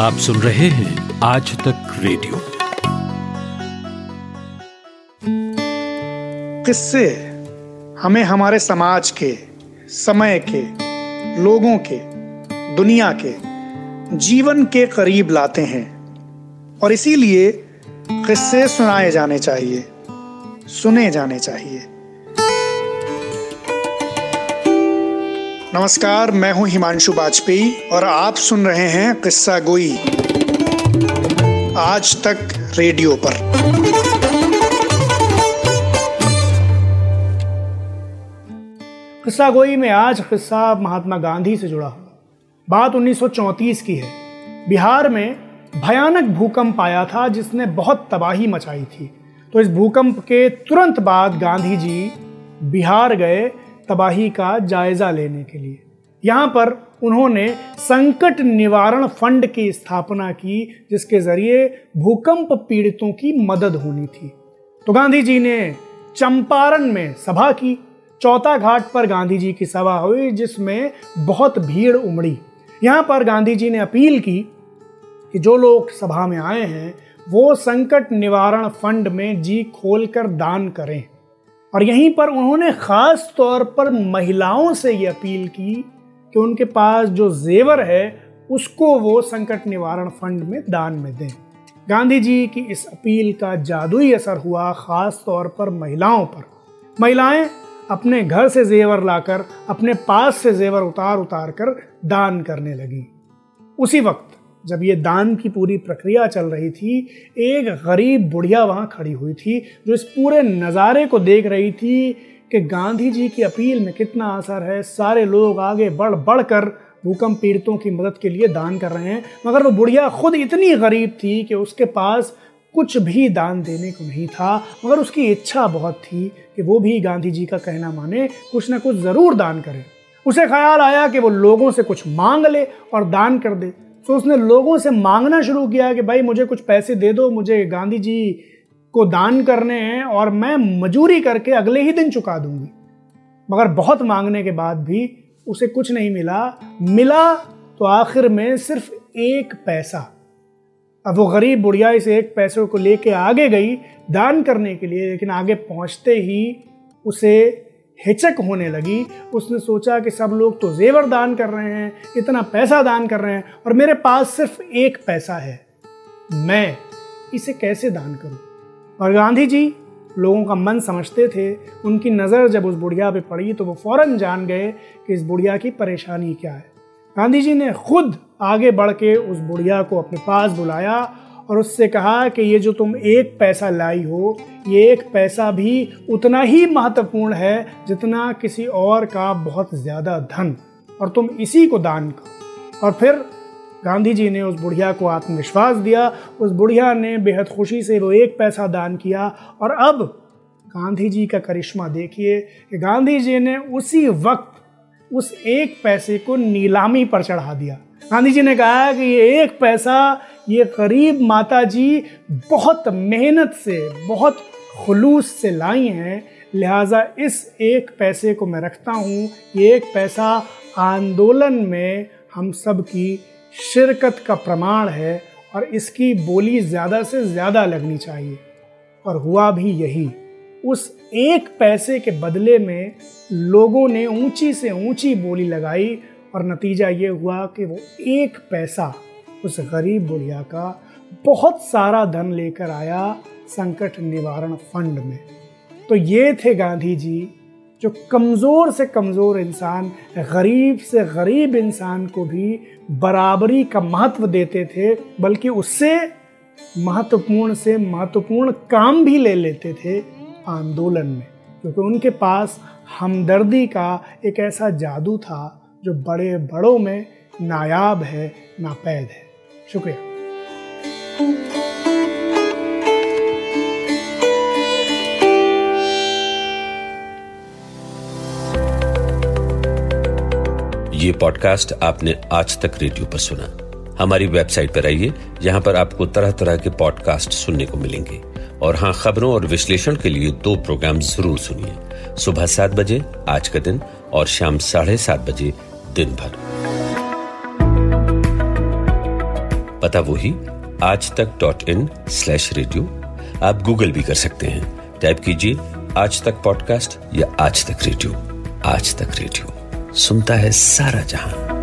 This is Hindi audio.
आप सुन रहे हैं आज तक रेडियो। किससे? हमें हमारे समाज के, समय के, लोगों के, दुनिया के, जीवन के करीब लाते हैं। और इसीलिए किस्से सुनाए जाने चाहिए, सुने जाने चाहिए। नमस्कार, मैं हूँ हिमांशु वाजपेयी और आप सुन रहे हैं किस्सा गोई। आज तक रेडियो पर। किस्सा गोई में आज किस्सा महात्मा गांधी से जुड़ा हुआ। बात 1934 की है। बिहार में भयानक भूकंप आया था, जिसने बहुत तबाही मचाई थी। तो इस भूकंप के तुरंत बाद गांधी जी बिहार गए तबाही का जायजा लेने के लिए। यहाँ पर उन्होंने संकट निवारण फंड की स्थापना की, जिसके ज़रिए भूकंप पीड़ितों की मदद होनी थी। तो गांधी जी ने चंपारण में सभा की। चौथा घाट पर गांधी जी की सभा हुई, जिसमें बहुत भीड़ उमड़ी। यहाँ पर गांधी जी ने अपील की कि जो लोग सभा में आए हैं, वो संकट निवारण फंड में जी खोलकर दान करें। और यहीं पर उन्होंने खास तौर पर महिलाओं से ये अपील की कि उनके पास जो जेवर है, उसको वो संकट निवारण फंड में दान में दें। गांधी जी की इस अपील का जादुई असर हुआ खास तौर पर महिलाओं पर। महिलाएँ अपने घर से जेवर लाकर, अपने पास से जेवर उतार उतार कर दान करने लगी। उसी वक्त जब ये दान की पूरी प्रक्रिया चल रही थी, एक गरीब बुढ़िया वहाँ खड़ी हुई थी, जो इस पूरे नज़ारे को देख रही थी कि गांधी जी की अपील में कितना असर है, सारे लोग आगे बढ़ बढ़ कर भूकंप पीड़ितों की मदद के लिए दान कर रहे हैं। मगर वो बुढ़िया खुद इतनी गरीब थी कि उसके पास कुछ भी दान देने को नहीं था। मगर उसकी इच्छा बहुत थी कि वो भी गांधी जी का कहना माने, कुछ ना कुछ ज़रूर दान करे। उसे ख्याल आया कि वो लोगों से कुछ मांग ले और दान कर दे। तो उसने लोगों से मांगना शुरू किया कि भाई मुझे कुछ पैसे दे दो, मुझे गांधी जी को दान करने हैं और मैं मजूरी करके अगले ही दिन चुका दूँगी। मगर बहुत मांगने के बाद भी उसे कुछ नहीं मिला। मिला तो आखिर में सिर्फ़ एक पैसा। अब वो गरीब बुढ़िया इस एक पैसे को लेके आगे गई दान करने के लिए, लेकिन आगे पहुँचते ही उसे हिचक होने लगी। उसने सोचा कि सब लोग तो जेवर दान कर रहे हैं, इतना पैसा दान कर रहे हैं और मेरे पास सिर्फ़ एक पैसा है। मैं इसे कैसे दान करूँ? और गांधी जी लोगों का मन समझते थे। उनकी नज़र जब उस बुढ़िया पे पड़ी तो वो फ़ौरन जान गए कि इस बुढ़िया की परेशानी क्या है। गांधी जी ने खुद आगे बढ़ के उस बुढ़िया को अपने पास बुलाया और उससे कहा कि ये जो तुम एक पैसा लाई हो, ये एक पैसा भी उतना ही महत्वपूर्ण है जितना किसी और का बहुत ज़्यादा धन। और तुम इसी को दान करो। और फिर गांधी जी ने उस बुढ़िया को आत्मविश्वास दिया। उस बुढ़िया ने बेहद खुशी से वो एक पैसा दान किया। और अब गांधी जी का करिश्मा देखिए कि गांधी जी ने उसी वक्त उस एक पैसे को नीलामी पर चढ़ा दिया। गांधी जी ने कहा कि ये एक पैसा, ये गरीब माता जी बहुत मेहनत से, बहुत खलूस से लाई हैं। लिहाजा इस एक पैसे को मैं रखता हूँ। ये एक पैसा आंदोलन में हम सब की शिरकत का प्रमाण है और इसकी बोली ज़्यादा से ज़्यादा लगनी चाहिए। और हुआ भी यही। उस एक पैसे के बदले में लोगों ने ऊँची से ऊँची बोली लगाई और नतीजा ये हुआ कि वो एक पैसा उस गरीब बुढ़िया का बहुत सारा धन लेकर आया संकट निवारण फंड में। तो ये थे गांधी जी जो कमज़ोर से कमज़ोर इंसान, गरीब से गरीब इंसान को भी बराबरी का महत्व देते थे, बल्कि उससे महत्वपूर्ण से महत्वपूर्ण काम भी ले लेते थे आंदोलन में। क्योंकि उनके पास हमदर्दी का एक ऐसा जादू था जो बड़े बड़ों में नायाब है, नापैद है। शुक्रिया। ये पॉडकास्ट आपने आज तक रेडियो पर सुना। हमारी वेबसाइट पर आइए, यहाँ पर आपको तरह तरह के पॉडकास्ट सुनने को मिलेंगे। और हाँ खबरों और विश्लेषण के लिए दो प्रोग्राम ज़रूर सुनिए। सुबह सात बजे, आज का दिन, और शाम साढ़े सात बजे दिन भर। पता वही Aaj Tak dot in slash radio आप गूगल भी कर सकते हैं। टाइप कीजिए, आज तक पॉडकास्ट या आज तक रेडियो आज तक रेडियो सुनता है सारा जहाँ।